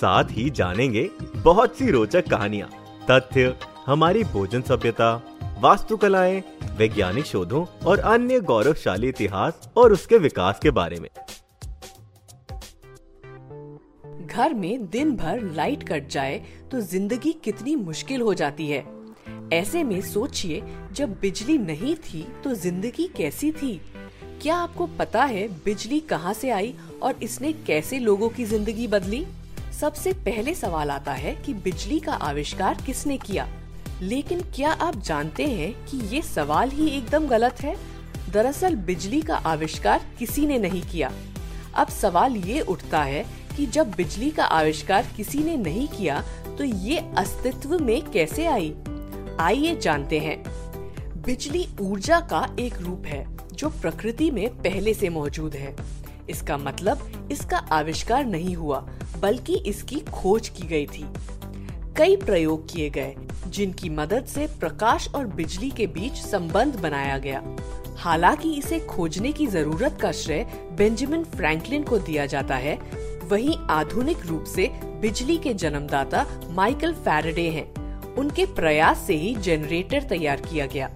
साथ ही जानेंगे बहुत सी रोचक कहानियाँ, तथ्य, हमारी भोजन सभ्यता, वास्तुकलाएँ, वैज्ञानिक शोधों और अन्य गौरवशाली इतिहास और उसके विकास के बारे में। घर में दिन भर लाइट कट जाए तो ज़िंदगी कितनी मुश्किल हो जाती है। ऐसे में सोचिए, जब बिजली नहीं थी तो ज़िंदगी कैसी थी? क्या आपको पता है बिजली कहाँ से आई और इसने कैसे लोगों की ज़िंदगी बदली? सबसे पहले सवाल आता है कि बिजली का आविष्कार किसने किया? लेकिन क्या आप जानते हैं कि ये सवाल ही एकदम गलत है? दरअसल, बिजली का आविष्कार किसी ने नहीं किया। अब सवाल ये उठता है कि जब बिजली का आविष्कार किसी ने नहीं किया तो ये अस्तित्व में कैसे आई? आइए जानते हैं। बिजली ऊर्जा का एक रूप है, जो प्रकृति में पहले से मौजूद है। इसका मतलब इसका आविष्कार नहीं हुआ, बल्कि इसकी खोज की गई थी। कई प्रयोग किए गए, जिनकी मदद से प्रकाश और बिजली के बीच संबंध बनाया गया। हालाँकि इसे खोजने की ज़रूरत का श्रेय बेंजामिन फ्रैंकलिन को दिया जाता है। वहीं आधुनिक रूप से बिजली के जन्मदाता माइकल फैराडे हैं। उनके प्रयास से ही जनरेटर तैयार किया गया।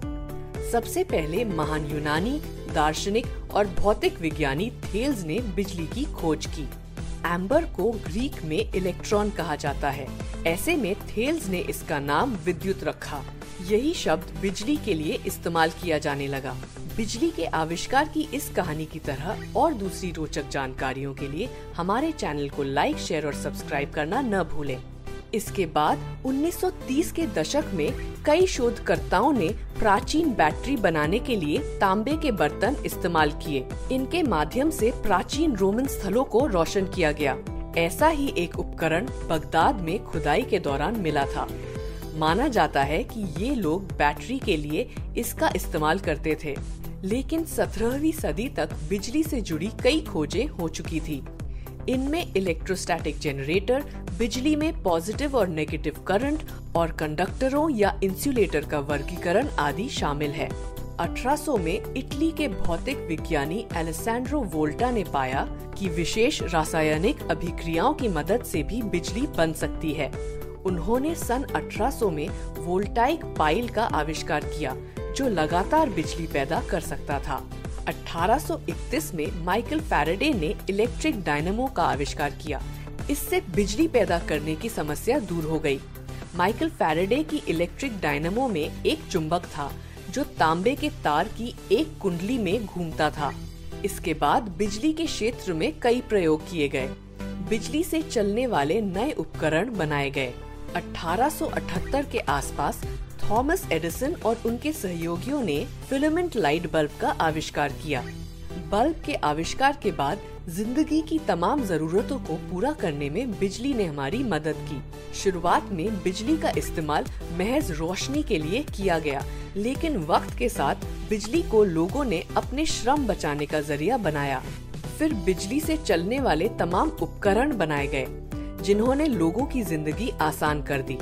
सबसे पहले महान यूनानी दार्शनिक और भौतिक विज्ञानी थेल्स ने बिजली की खोज की। एम्बर को ग्रीक में इलेक्ट्रॉन कहा जाता है। ऐसे में थेल्स ने इसका नाम विद्युत रखा। यही शब्द बिजली के लिए इस्तेमाल किया जाने लगा। बिजली के आविष्कार की इस कहानी की तरह और दूसरी रोचक जानकारियों के लिए हमारे चैनल को लाइक, शेयर और सब्सक्राइब करना न भूलें। इसके बाद 1930 के दशक में कई शोधकर्ताओं ने प्राचीन बैटरी बनाने के लिए तांबे के बर्तन इस्तेमाल किए। इनके माध्यम से प्राचीन रोमन स्थलों को रोशन किया गया। ऐसा ही एक उपकरण बगदाद में खुदाई के दौरान मिला था। माना जाता है कि ये लोग बैटरी के लिए इसका इस्तेमाल करते थे। लेकिन 17वीं सदी तक बिजली से जुड़ी कई खोजें हो चुकी थी। इनमें इलेक्ट्रोस्टैटिक जनरेटर बिजली में पॉजिटिव और नेगेटिव करंट और कंडक्टरों या इंसुलेटर का वर्गीकरण आदि शामिल है। 1800 में इटली के भौतिक विज्ञानी एलेसैंड्रो वोल्टा ने पाया कि विशेष रासायनिक अभिक्रियाओं की मदद से भी बिजली बन सकती है। उन्होंने सन 1800 में वोल्टाइक पाइल का आविष्कार किया, जो लगातार बिजली पैदा कर सकता था। 1831 में माइकल फैराडे ने इलेक्ट्रिक डायनमो का आविष्कार किया। इससे बिजली पैदा करने की समस्या दूर हो गई। माइकल फैराडे की इलेक्ट्रिक डायनमो में एक चुंबक था, जो तांबे के तार की एक कुंडली में घूमता था। इसके बाद बिजली के क्षेत्र में कई प्रयोग किए गए। बिजली से चलने वाले नए उपकरण बनाए गए। 1878 के आसपास थॉमस एडिसन और उनके सहयोगियों ने फिलामेंट लाइट बल्ब का आविष्कार किया। बल्ब के आविष्कार के बाद ज़िंदगी की तमाम जरूरतों को पूरा करने में बिजली ने हमारी मदद की। शुरुआत में बिजली का इस्तेमाल महज रोशनी के लिए किया गया, लेकिन वक्त के साथ बिजली को लोगों ने अपने श्रम बचाने का ज़रिया बनाया। फिर बिजली से चलने वाले तमाम उपकरण बनाए गए, जिन्होंने लोगों की ज़िंदगी आसान कर दी।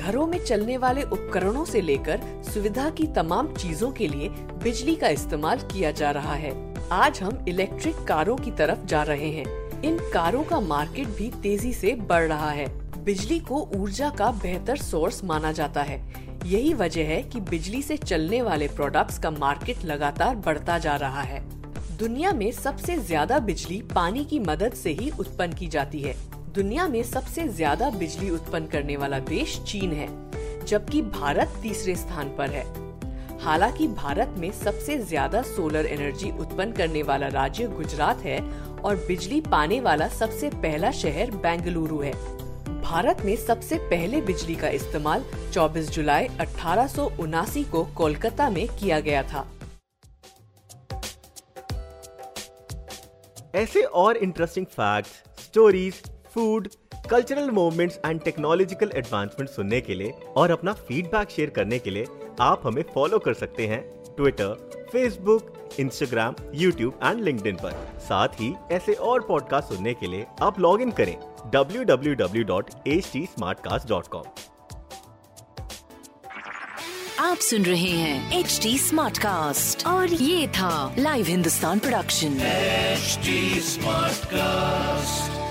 घरों में चलने वाले उपकरणों से लेकर सुविधा की तमाम चीज़ों के लिए बिजली का इस्तेमाल किया जा रहा है। आज हम इलेक्ट्रिक कारों की तरफ़ जा रहे हैं। इन कारों का मार्केट भी तेज़ी से बढ़ रहा है। बिजली को ऊर्जा का बेहतर सोर्स माना जाता है। यही वजह है कि बिजली से चलने वाले प्रोडक्ट्स का मार्केट लगातार बढ़ता जा रहा है। दुनिया में सबसे ज़्यादा बिजली पानी की मदद से ही उत्पन्न की जाती है। दुनिया में सबसे ज़्यादा बिजली उत्पन्न करने वाला देश चीन है जबकि भारत तीसरे स्थान पर है। हालाँकि भारत में सबसे ज़्यादा सोलर एनर्जी उत्पन्न करने वाला राज्य गुजरात है और बिजली पाने वाला सबसे पहला शहर बेंगलुरु है। भारत में सबसे पहले बिजली का इस्तेमाल 24 जुलाई अठारह को कोलकाता में किया गया था। ऐसे और interesting facts, stories food cultural movements and technological advancement सुनने के लिए और अपना फीडबैक शेयर करने के लिए आप हमें फॉलो कर सकते हैं Twitter Facebook Instagram YouTube and link पर। साथ ही ऐसे और पॉडकास्ट सुनने के लिए आप लॉग इन करें www.htsmartcast.com आप सुन रहे हैं एच डी स्मार्ट कास्ट और ये था live Hindustan production HD Smartcast.